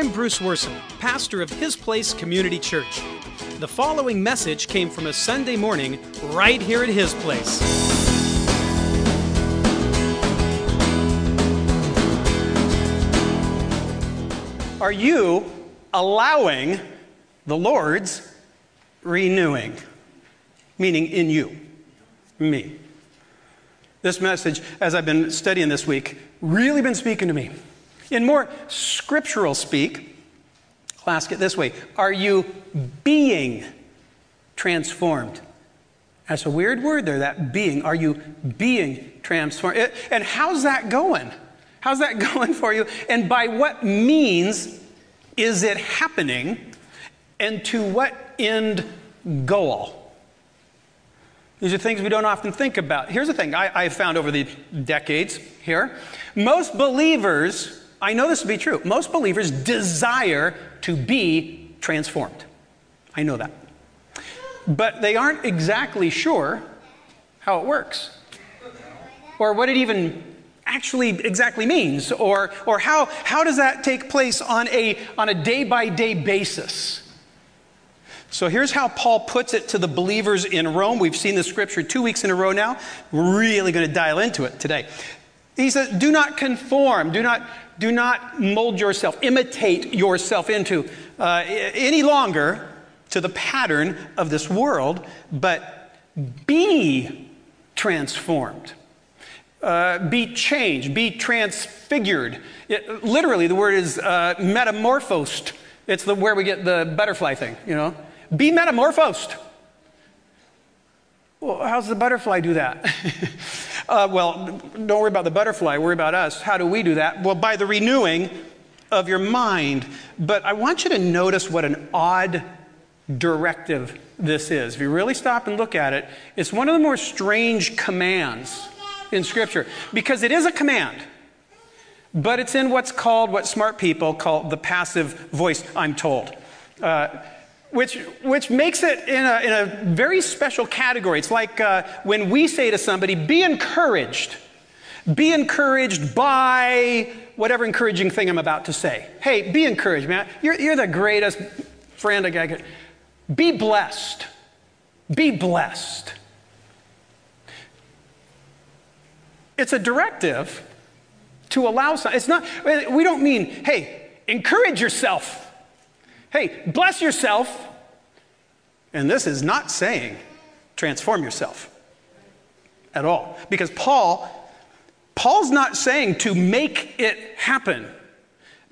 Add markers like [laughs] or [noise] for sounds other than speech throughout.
I'm Bruce Worson, pastor of His Place Community Church. The following message came from a Sunday morning right here at His Place. Are you allowing the Lord's renewing? Meaning in you, me. This message, as I've been studying this week, really been speaking to me. In more scriptural speak, I'll ask it this way Are you being transformed? That's a weird word there, that being. Are you being transformed? And how's that going? How's that [laughs] going for you? And by what means is it happening? And to what end goal? These are things we don't often think about. Here's the thing I, have found over the decades here most believers, I know this to be true, most believers desire to be transformed. I know that. But they aren't exactly sure how it works or what it even actually exactly means or, or how, how does that take place on a, on a day by day basis. So here's how Paul puts it to the believers in Rome. We've seen the scripture two weeks in a row now. We're really going to dial into it today. He says, Do not conform, do not, do not mold yourself, imitate yourself into uh, any longer to the pattern of this world, but be transformed. Uh, be changed, be transfigured. It, literally, the word is uh, metamorphosed. It's the, where we get the butterfly thing, you know. Be metamorphosed. Well, how's the butterfly do that? [laughs] uh, well, don't worry about the butterfly, worry about us. How do we do that? Well, by the renewing of your mind. But I want you to notice what an odd directive this is. If you really stop and look at it, it's one of the more strange commands in Scripture because it is a command. But it's in what's called, what smart people call the passive voice, I'm told. Uh, which, which makes it in a, in a very special category. It's like uh, when we say to somebody, be encouraged. Be encouraged by whatever encouraging thing I'm about to say. Hey, be encouraged, man. You're, you're the greatest friend I could. Be blessed. Be blessed. It's a directive to allow some. It's not, we don't mean, hey, encourage yourself. Hey, bless yourself. And this is not saying transform yourself at all. Because Paul, Paul's not saying to make it happen,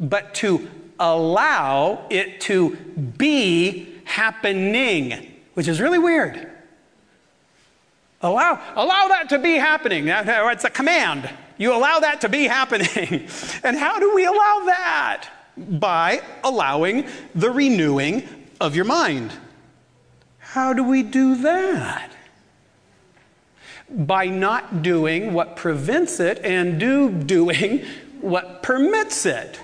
but to allow it to be happening, which is really weird. Allow, allow that to be happening. It's a command. You allow that to be happening. [laughs] and how do we allow that? By allowing the renewing of your mind. How do we do that? By not doing what prevents it and do doing what permits it.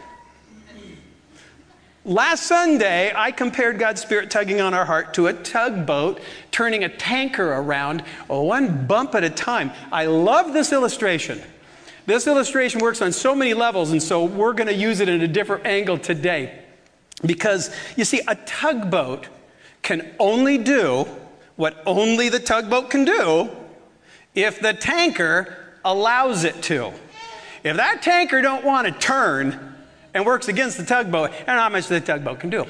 Last Sunday, I compared God's Spirit tugging on our heart to a tugboat turning a tanker around one bump at a time. I love this illustration. This illustration works on so many levels, and so we're going to use it in a different angle today. Because you see, a tugboat can only do what only the tugboat can do if the tanker allows it to. If that tanker don't want to turn and works against the tugboat, know how much the tugboat can do.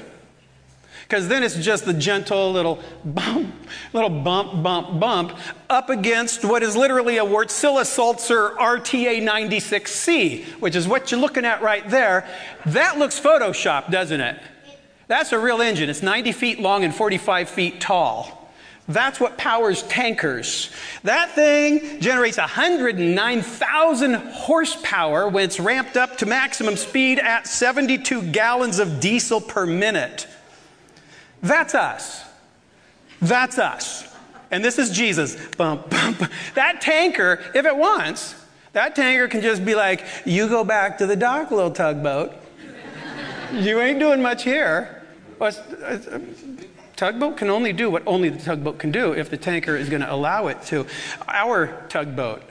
Because then it's just the gentle little bump, little bump, bump, bump up against what is literally a Wärtsilä Sulzer RTA 96C, which is what you're looking at right there. That looks Photoshop, doesn't it? That's a real engine. It's 90 feet long and 45 feet tall. That's what powers tankers. That thing generates 109,000 horsepower when it's ramped up to maximum speed at 72 gallons of diesel per minute. That's us. That's us. And this is Jesus. Bump, bump. That tanker, if it wants, that tanker can just be like, you go back to the dock, little tugboat. you ain't doing much here. Uh, tugboat can only do what only the tugboat can do if the tanker is going to allow it to. Our tugboat,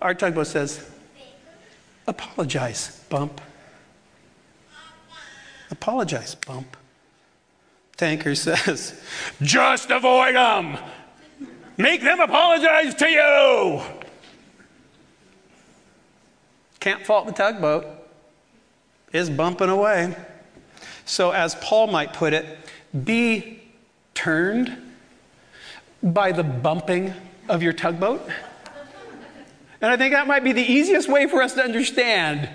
our tugboat says, apologize, bump. Apologize, bump. Tanker says, Just avoid them. Make them apologize to you. Can't fault the tugboat. Is bumping away. So, as Paul might put it, be turned by the bumping of your tugboat. And I think that might be the easiest way for us to understand.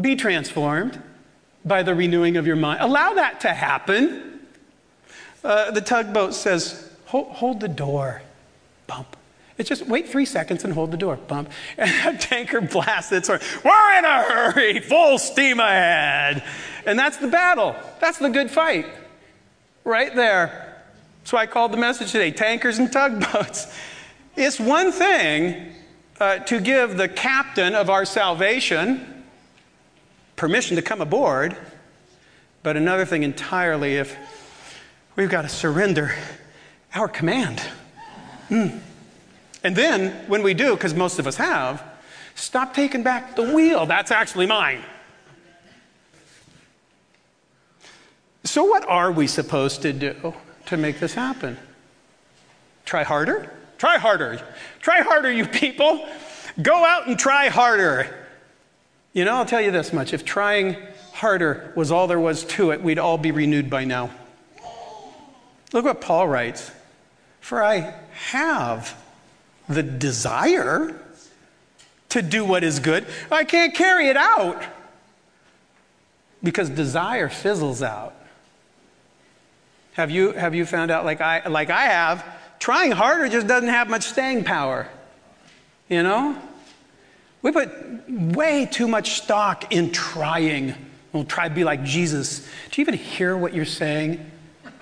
Be transformed by the renewing of your mind. Allow that to happen. Uh, the tugboat says, hold, hold the door, bump. It's just wait three seconds and hold the door, bump. [laughs] And that tanker blasts its horn. We're in a hurry, full steam ahead. And that's the battle. That's the good fight. Right there. Why I called the message today tankers and tugboats. [laughs] It's one thing uh, to give the captain of our salvation permission to come aboard, but another thing entirely if we've got to surrender our command. Mm. And then, when we do, because most of us have, stop taking back the wheel. That's actually mine. So, what are we supposed to do to make this happen? Try harder? Try harder. Try harder, you people. Go out and try harder. You know, I'll tell you this much if trying harder was all there was to it, we'd all be renewed by now. Look what Paul writes For I have the desire to do what is good, I can't carry it out because desire fizzles out. Have you, have you found out, like I, like I have, trying harder just doesn't have much staying power? You know? We put way too much stock in trying. We'll try to be like Jesus. Do you even hear what you're saying?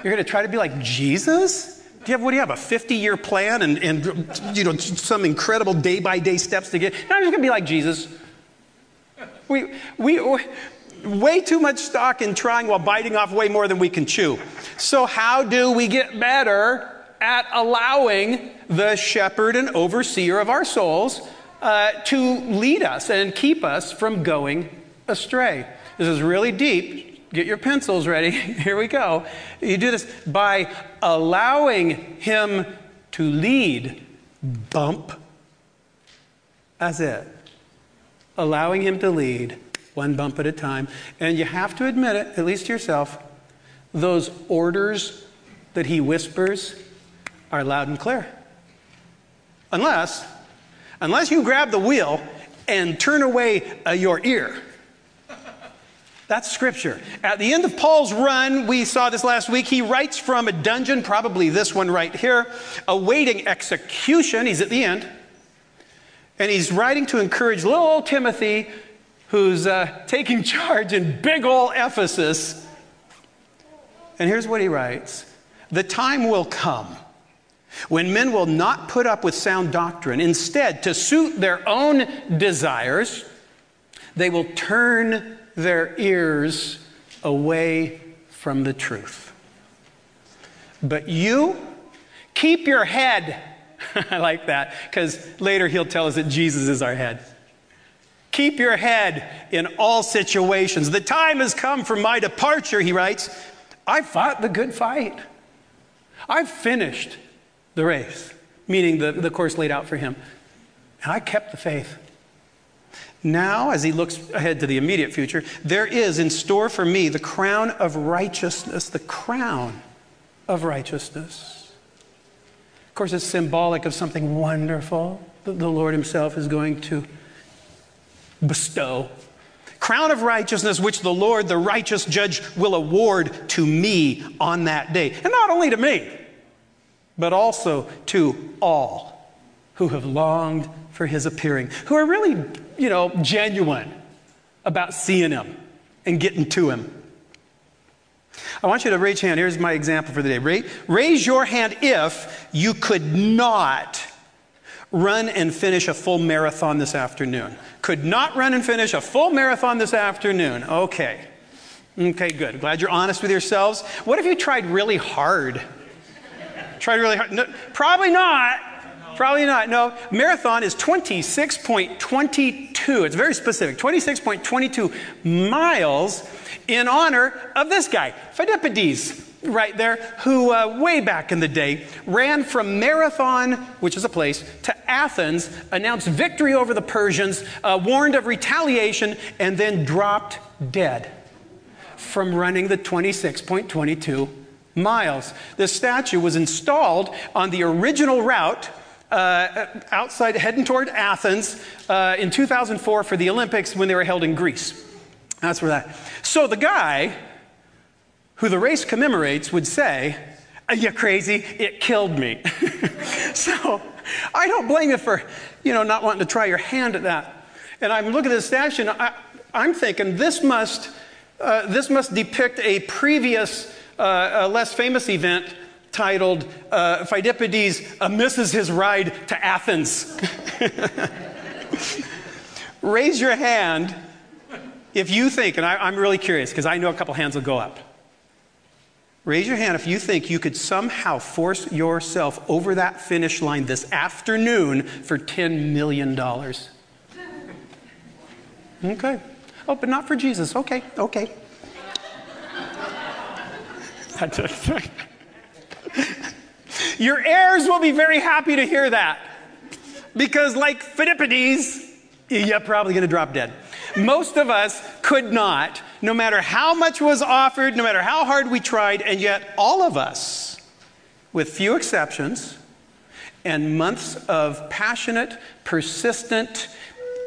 You're going to try to be like Jesus? Do you have, what do you have, a 50 year plan and, and, you know, some incredible day by day steps to get? No, I'm just going to be like Jesus. We, we, way too much stock in trying while biting off way more than we can chew. So, how do we get better at allowing the shepherd and overseer of our souls uh, to lead us and keep us from going astray? This is really deep. Get your pencils ready. [laughs] Here we go. You do this by allowing Him to lead. Bump. That's it. Allowing Him to lead, one bump at a time. And you have to admit it, at least to yourself, those orders that He whispers are loud and clear. Unless, unless you grab the wheel and turn away uh, your ear. That's scripture. At the end of Paul's run, we saw this last week, he writes from a dungeon, probably this one right here, awaiting execution. He's at the end. And he's writing to encourage little old Timothy, who's uh, taking [laughs] charge in big old Ephesus. And here's what he writes The time will come when men will not put up with sound doctrine. Instead, to suit their own desires, they will turn their ears away from the truth. But you keep your head. [laughs] I like that because later he'll tell us that Jesus is our head. Keep your head in all situations. The time has come for my departure, he writes. I fought the good fight. I've finished the race, meaning the, the course laid out for him. And I kept the faith. Now, as he looks ahead to the immediate future, there is in store for me the crown of righteousness, the crown of righteousness. Of course, it's symbolic of something wonderful that the Lord Himself is going to bestow. Crown of righteousness, which the Lord, the righteous judge, will award to me on that day. And not only to me, but also to all who have longed for his appearing, who are really, you know, genuine about seeing him and getting to him. I want you to raise your hand. Here's my example for the day. Raise your hand if you could not run and finish a full marathon this afternoon. Could not run and finish a full marathon this afternoon. Okay. Okay, good. Glad you're honest with yourselves. What if you tried really hard? Tried really hard? No, probably not. Probably not. No, marathon is 26.22. It's very specific. 26.22 miles in honor of this guy, Phidippides, right there, who uh, way back in the day ran from Marathon, which is a place, to Athens, announced victory over the Persians, uh, warned of retaliation, and then dropped dead from running the 26.22 miles. This statue was installed on the original route uh, outside, heading toward Athens uh, in 2004 for the Olympics when they were held in Greece. That's where that. So the guy who the race commemorates would say, Are you crazy? It killed me. [laughs] so I don't blame you for, you know, not wanting to try your hand at that. And I'm looking at the statue and I, am thinking this must, uh, this must depict a previous, uh, a less famous event titled uh, Phidippides uh, Misses His Ride to Athens. [laughs] Raise your hand if you think, and I, am really curious because I know a couple hands will go up. Raise your hand if you think you could somehow force yourself over that finish line this afternoon for $10 million. Okay. Oh, but not for Jesus. Okay, okay. [laughs] [laughs] Your heirs will be very happy to hear that. Because, like Phidippides, you're probably going to drop dead. Most of us could not, no matter how much was offered, no matter how hard we tried, and yet all of us, with few exceptions, and months of passionate, persistent,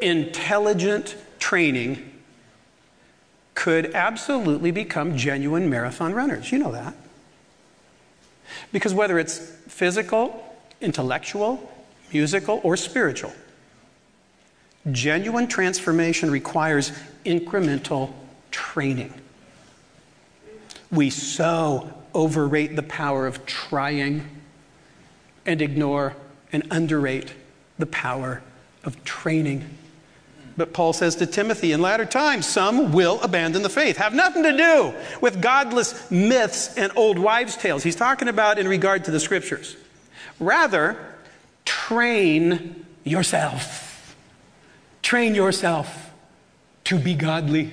intelligent training, could absolutely become genuine marathon runners. You know that. Because whether it's physical, intellectual, musical, or spiritual, Genuine transformation requires incremental training. We so overrate the power of trying and ignore and underrate the power of training. But Paul says to Timothy, in latter times, some will abandon the faith. Have nothing to do with godless myths and old wives' tales. He's talking about in regard to the scriptures. Rather, train yourself. Train yourself to be godly.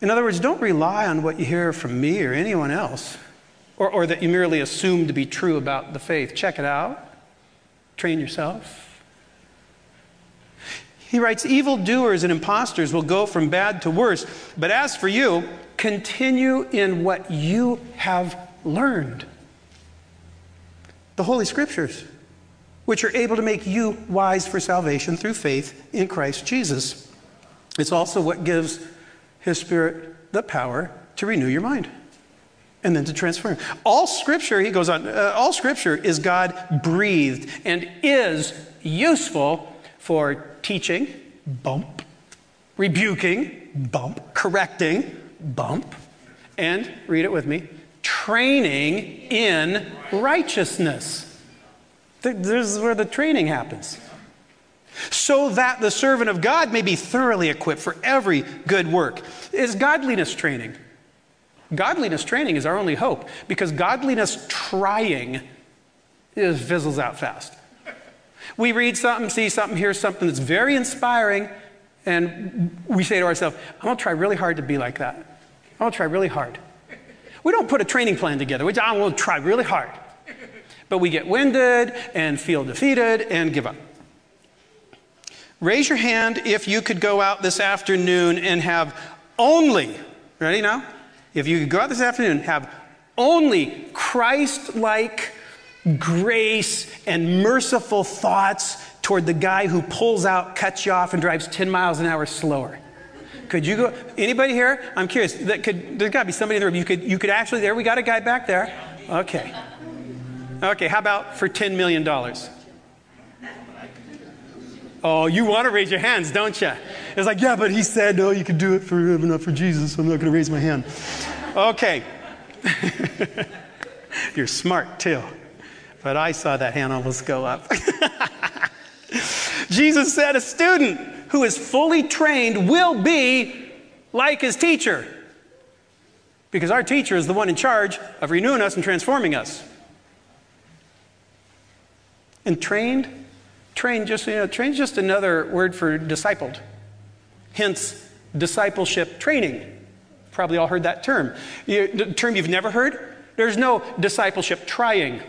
In other words, don't rely on what you hear from me or anyone else, or, or that you merely assume to be true about the faith. Check it out. Train yourself. He writes, Evildoers and impostors will go from bad to worse. But as for you, continue in what you have learned. The Holy Scriptures which are able to make you wise for salvation through faith in Christ Jesus. It's also what gives His Spirit the power to renew your mind and then to transform. All Scripture, he goes on, uh, all Scripture is God breathed and is useful for teaching, bump, rebuking, bump, correcting, bump, and read it with me, training in righteousness this is where the training happens. So that the servant of God may be thoroughly equipped for every good work. Is godliness training. Godliness training is our only hope because godliness trying is fizzles out fast. We read something, see something, hear something that's very inspiring, and we say to ourselves, I'm going to try really hard to be like that. I'm going to try really hard. We don't put a training plan together. Just, I'm going to try really hard. But we get winded and feel defeated and give up. Raise your hand if you could go out this afternoon and have only, ready now? If you could go out this afternoon, and have only Christ like grace and merciful thoughts toward the guy who pulls out, cuts you off, and drives 10 miles an hour slower. Could you go? Anybody here? I'm curious. That could, there's got to be somebody in the room. You could, you could actually, there, we got a guy back there. Okay. Okay, how about for $10 million? Oh, you want to raise your hands, don't you? It's like, yeah, but he said, no, you can do it for not for Jesus, so I'm not going to raise my hand. Okay. [laughs] You're smart too. But I saw that hand almost go up. [laughs] Jesus said, a student who is fully trained will be like his teacher. Because our teacher is the one in charge of renewing us and transforming us. And trained, trained just, you know, trained just another word for discipled. Hence, discipleship training. Probably all heard that term. You, the term you've never heard? There's no discipleship trying.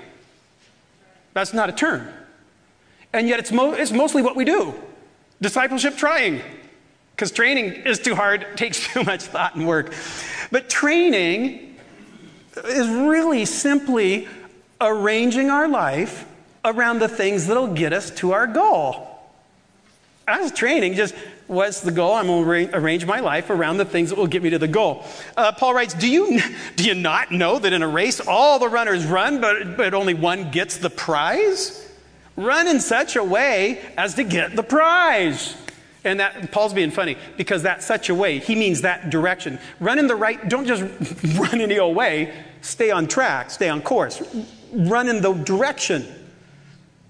That's not a term. And yet it's, mo- it's mostly what we do discipleship trying. Because training is too hard, [laughs] takes too much thought and work. But training is really simply arranging our life around the things that'll get us to our goal. As training, just what's the goal? I'm going to arrange my life around the things that will get me to the goal. Uh, Paul writes, do you, do you not know that in a race all the runners run, but, but only one gets the prize? Run in such a way as to get the prize. And that Paul's being funny because that such a way, he means that direction. Run in the right, don't just [laughs] run any old way. Stay on track, stay on course. Run in the direction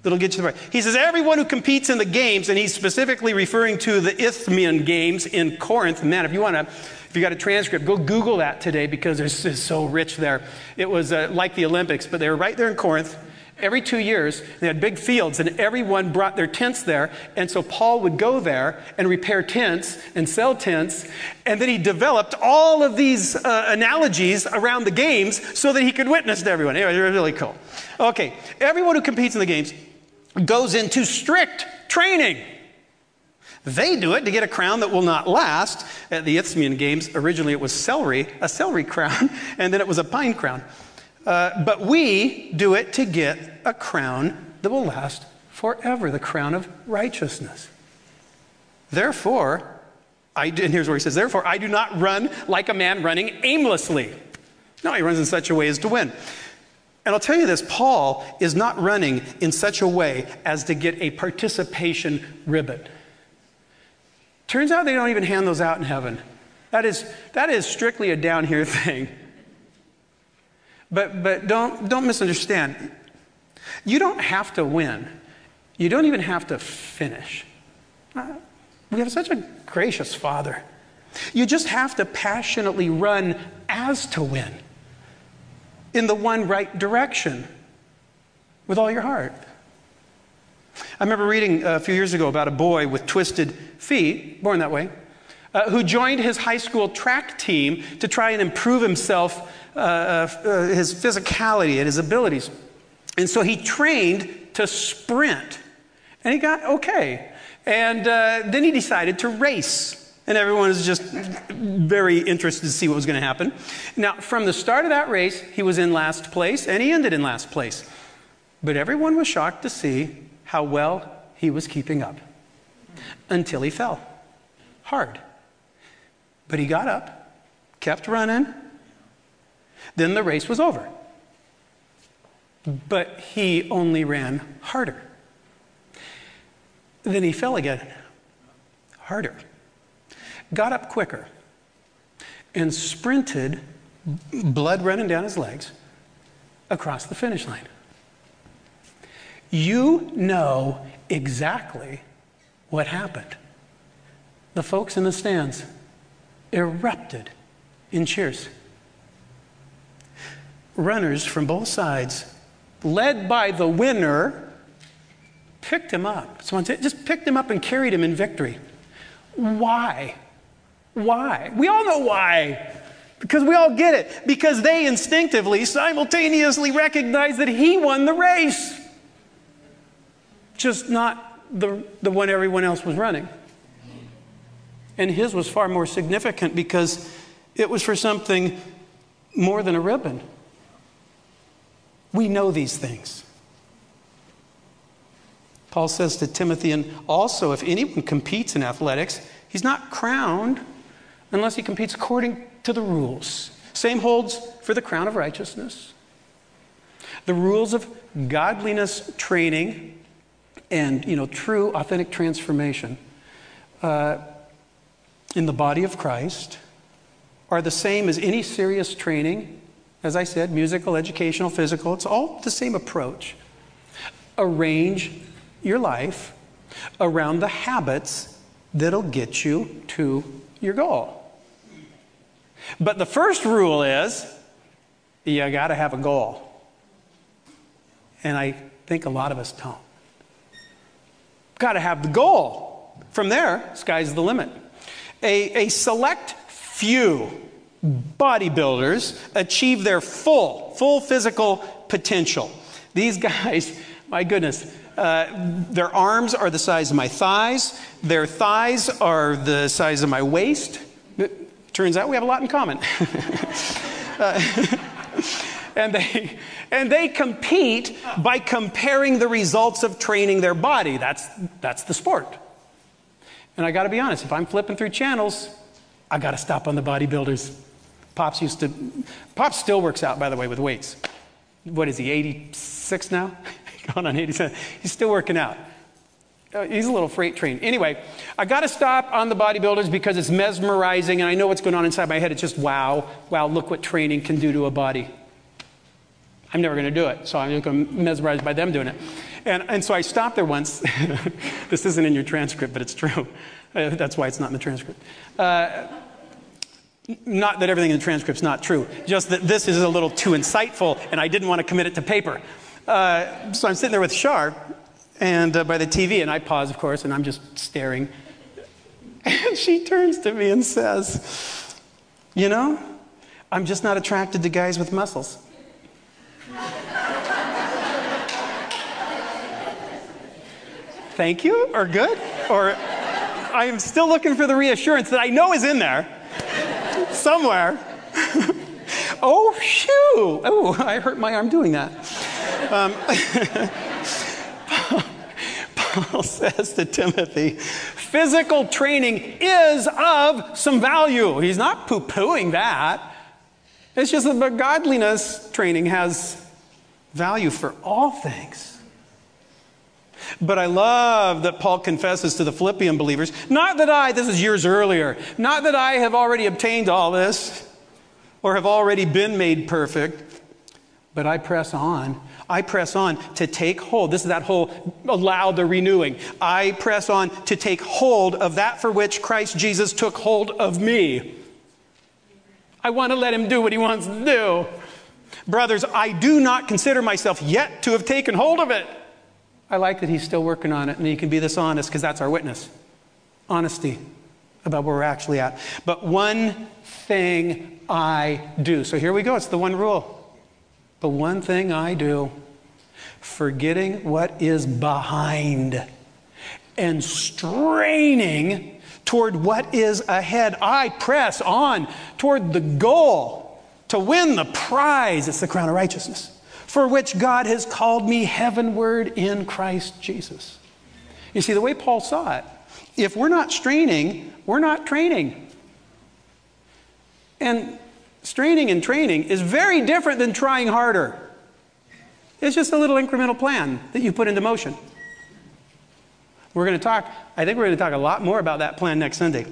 that'll get you the right. He says, everyone who competes in the games, and he's specifically referring to the Isthmian games in Corinth. Man, if you want to, if you got a transcript, go Google that today because it's, it's so rich there. It was uh, like the Olympics, but they were right there in Corinth. Every two years, they had big fields, and everyone brought their tents there. And so Paul would go there and repair tents and sell tents. And then he developed all of these uh, analogies around the games so that he could witness to everyone. Anyway, it was really cool. Okay, everyone who competes in the games goes into strict training. They do it to get a crown that will not last. At the Isthmian Games, originally it was celery, a celery [laughs] crown, and then it was a pine crown. Uh, but we do it to get a crown that will last forever, the crown of righteousness. Therefore, I, and here's where he says, Therefore, I do not run like a man running aimlessly. No, he runs in such a way as to win. And I'll tell you this Paul is not running in such a way as to get a participation ribbon. Turns out they don't even hand those out in heaven. That is, that is strictly a down here [laughs] thing. But, but don't, don't misunderstand. You don't have to win, you don't even have to finish. Uh, we have such a gracious Father. You just have to passionately run as to win in the one right direction with all your heart. I remember reading a few years ago about a boy with twisted feet, born that way, uh, who joined his high school track team to try and improve himself uh, uh, his physicality and his abilities. And so he trained to sprint. And he got okay. And uh, then he decided to race. And everyone was just very interested to see what was going to happen. Now, from the start of that race, he was in last place and he ended in last place. But everyone was shocked to see how well he was keeping up until he fell hard. But he got up, kept running, then the race was over. But he only ran harder. Then he fell again, harder, got up quicker, and sprinted, blood running down his legs, across the finish line. You know exactly what happened. The folks in the stands erupted in cheers runners from both sides, led by the winner, picked him up. Someone said, just picked him up and carried him in victory. Why? Why? We all know why. Because we all get it. Because they instinctively, simultaneously recognize that he won the race. Just not the, the one everyone else was running. And his was far more significant because it was for something more than a ribbon. We know these things. Paul says to Timothy, and also if anyone competes in athletics, he's not crowned unless he competes according to the rules. Same holds for the crown of righteousness. The rules of godliness training and you know true authentic transformation uh, in the body of Christ are the same as any serious training as I said, musical, educational, physical, it's all the same approach. Arrange your life around the habits that'll get you to your goal. But the first rule is you got to have a goal. And I think a lot of us don't. Got to have the goal. From there, sky's the limit. A, a select few bodybuilders achieve their full, full physical potential. These [laughs] guys, my goodness, uh, their arms are the size of my thighs, their thighs are the size of my waist. Turns out we have a lot in common. [laughs] uh, [laughs] and they and they compete by comparing the results of training their body. That's that's the sport. And i got to be honest if i'm flipping through channels i got to stop on the bodybuilders. Pops used to pops still works out by the way with weights. What is he 86 now? [laughs] Going on 87 he's still working out he's a little freight train. Anyway, I got to stop on the bodybuilders because it's mesmerizing and I know what's going on inside my head. It's just wow, wow, look what training can do to a body. I'm never going to do it, so I'm going to mesmerized by them doing it. And, and so I stopped there once. [laughs] this isn't in your transcript, but it's true. Uh, that's why it's not in the transcript. Uh, not that everything in the transcript's not true, just that this is a little too insightful, and I didn't want to commit it to paper. Uh, so I'm sitting there with Shar, and uh, by the TV, and I pause, of course, and I'm just staring. And she turns to me and says, You know, I'm just not attracted to guys with muscles. Thank you, or good, or I'm still looking for the reassurance that I know is in there somewhere. [laughs] oh, shoo! Oh, I hurt my arm doing that. Um, [laughs] Paul [laughs] says to Timothy, physical training is of some value. He's not poo pooing that. It's just that the godliness training has value for all things. But I love that Paul confesses to the Philippian believers, not that I, this is years earlier, not that I have already obtained all this or have already been made perfect, but I press on I press on to take hold. This is that whole allow the renewing. I press on to take hold of that for which Christ Jesus took hold of me. I want to let him do what he wants to do. Brothers, I do not consider myself yet to have taken hold of it. I like that he's still working on it and he can be this honest because that's our witness. Honesty about where we're actually at. But one thing I do. So here we go. It's the one rule. The one thing I do, forgetting what is behind and straining toward what is ahead, I press on toward the goal to win the prize. It's the crown of righteousness, for which God has called me heavenward in Christ Jesus. You see, the way Paul saw it, if we're not straining, we're not training. And straining and training is very different than trying harder. It's just a little incremental plan that you put into motion. We're going to talk, I think we're going to talk a lot more about that plan next Sunday.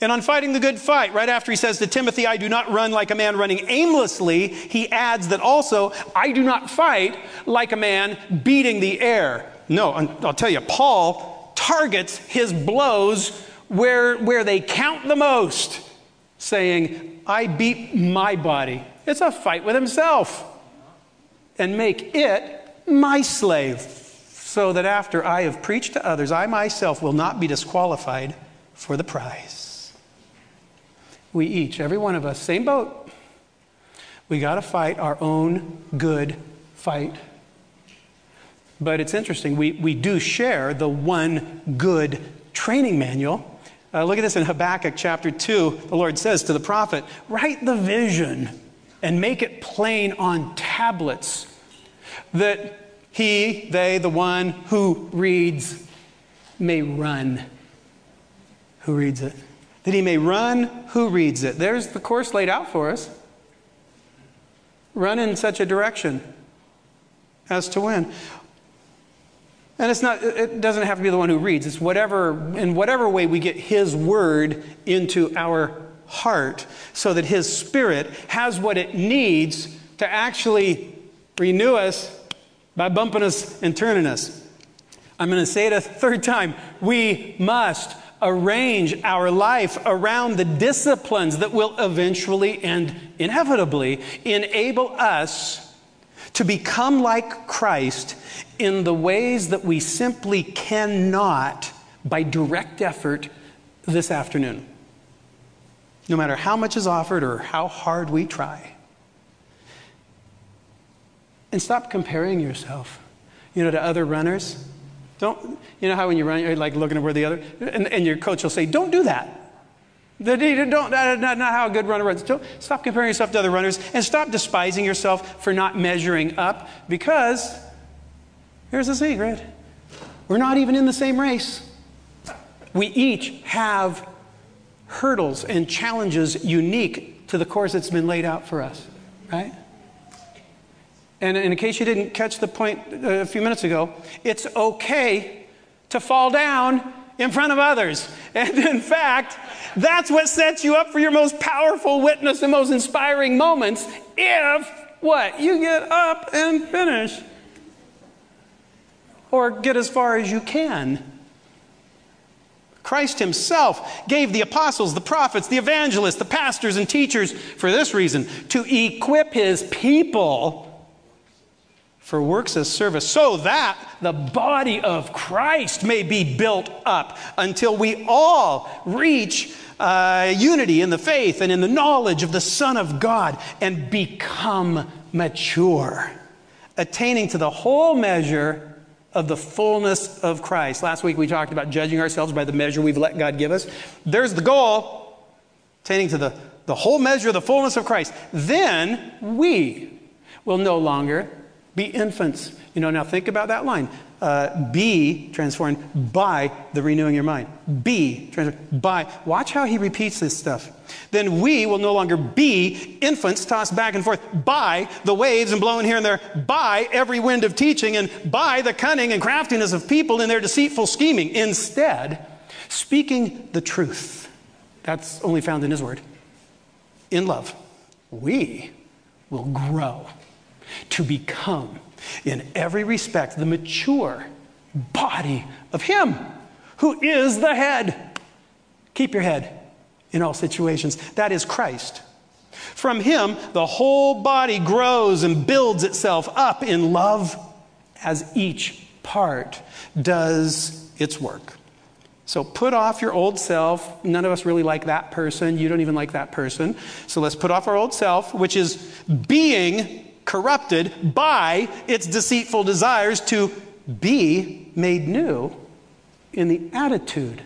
And on fighting the good fight, right after he says to Timothy, I do not run like a man running aimlessly, he adds that also, I do not fight like a man beating the air. No, I'll tell you, Paul targets his blows where, where they count the most saying, I beat my body. It's a fight with himself. And make it my slave, so that after I have preached to others, I myself will not be disqualified for the prize. We each, every one of us, same boat. We got to fight our own good fight. But it's interesting, we, we do share the one good training manual uh, look at this in Habakkuk chapter 2. The Lord says to the prophet, Write the vision and make it plain on tablets, that he, they, the one who reads, may run. Who reads it? That he may run who reads it. There's the course laid out for us. Run in such a direction as to win. And it's not, it doesn't have to be the one who reads. It's whatever, in whatever way we get His word into our heart so that His Spirit has what it needs to actually renew us by bumping us and turning us. I'm going to say it a third time. We must arrange our life around the disciplines that will eventually and inevitably enable us to become like Christ in the ways that we simply cannot by direct effort this afternoon. No matter how much is offered or how hard we try. And stop comparing yourself, you know, to other runners. Don't, you know how when you run, you're like looking at where the other, and, and your coach will say, don't do that. Don't, that's not how a good runner runs. Don't, stop comparing yourself to other runners and stop despising yourself for not measuring up because here's the secret we're not even in the same race. We each have hurdles and challenges unique to the course that's been laid out for us, right? And in case you didn't catch the point uh, a few minutes ago, it's okay to fall down in front of others. And in fact, that's what sets you up for your most powerful witness and most inspiring moments if what? You get up and finish. Or get as far as you can. Christ Himself gave the apostles, the prophets, the evangelists, the pastors, and teachers for this reason to equip His people for works of service, so that the body of Christ may be built up until we all reach uh, unity in the faith and in the knowledge of the Son of God and become mature, attaining to the whole measure of the fullness of Christ. Last week we talked about judging ourselves by the measure we've let God give us. There's the goal, attaining to the, the whole measure of the fullness of Christ. Then we will no longer be infants. You know, now think about that line. Uh, be transformed by the renewing your mind. Be transformed by. Watch how he repeats this stuff. Then we will no longer be infants tossed back and forth by the waves and blowing here and there, by every wind of teaching, and by the cunning and craftiness of people in their deceitful scheming. Instead, speaking the truth. That's only found in his word. In love, we will grow to become, in every respect, the mature body of Him who is the head. Keep your head in all situations. That is Christ. From Him, the whole body grows and builds itself up in love as each part does its work. So put off your old self. None of us really like that person. You don't even like that person. So let's put off our old self, which is being corrupted by its deceitful desires to be made new in the attitude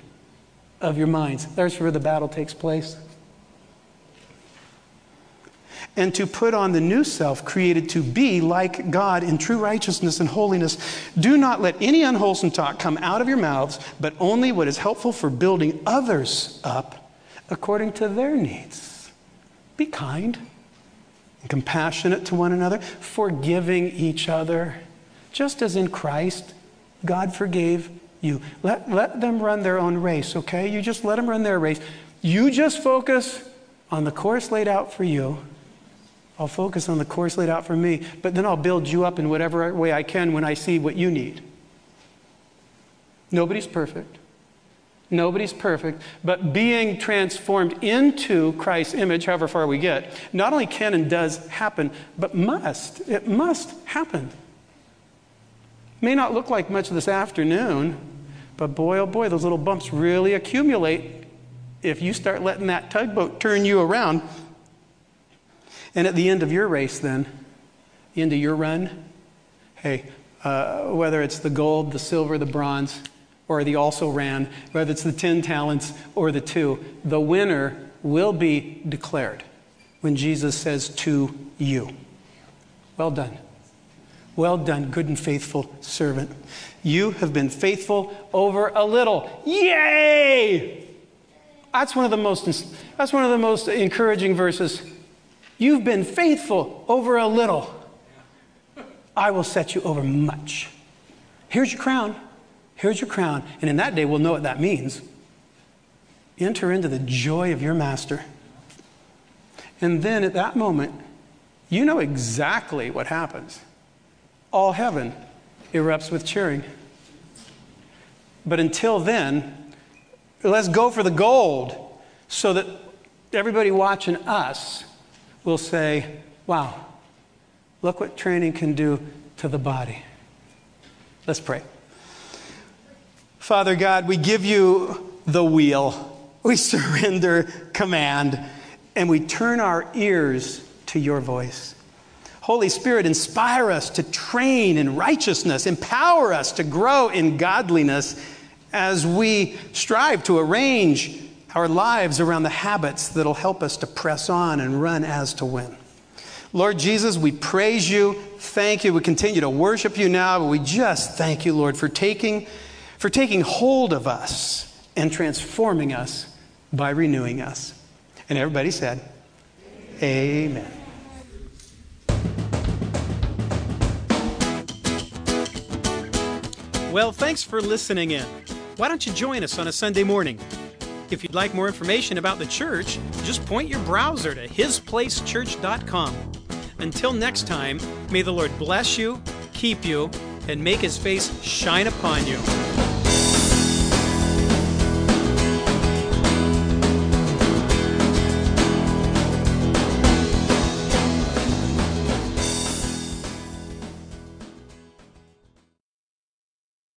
of your minds. There's where the battle takes place. And to put on the new self created to be like God in true righteousness and holiness. Do not let any unwholesome talk come out of your mouths, but only what is helpful for building others up according to their needs. Be kind and compassionate to one another, forgiving each other, just as in Christ God forgave you. Let, let them run their own race, okay? You just let them run their race. You just focus on the course laid out for you. I'll focus on the course laid out for me, but then I'll build you up in whatever way I can when I see what you need. Nobody's perfect. Nobody's perfect, but being transformed into Christ's image, however far we get, not only can and does happen, but must. It must happen. May not look like much this afternoon, but boy, oh boy, those little bumps really accumulate if you start letting that tugboat turn you around. And at the end of your race, then, the end of your run, hey, uh, whether it's the gold, the silver, the bronze, or the also ran, whether it's the 10 talents or the two, the winner will be declared when Jesus says to you, Well done. Well done, good and faithful servant. You have been faithful over a little. Yay! That's one of the most, that's one of the most encouraging verses. You've been faithful over a little. I will set you over much. Here's your crown. Here's your crown. And in that day, we'll know what that means. Enter into the joy of your master. And then at that moment, you know exactly what happens. All heaven erupts with cheering. But until then, let's go for the gold so that everybody watching us will say, wow, Look what training can do to the body. Let's pray. Father God, we give you the wheel. We [laughs] surrender command and we turn our ears to your voice. Holy Spirit, inspire us to train in righteousness, empower us to grow in godliness as we strive to arrange our lives around the habits that'll help us to press on and run as to win. Lord Jesus, we praise you. Thank you. We continue to worship you now, but we just thank you, Lord, for taking, for taking hold of us and transforming us by renewing us. And everybody said, Amen. Well, thanks for listening in. Why don't you join us on a Sunday morning? If you'd like more information about the church, just point your browser to hisplacechurch.com. Until next time, may the Lord bless you, keep you, and make his face shine upon you.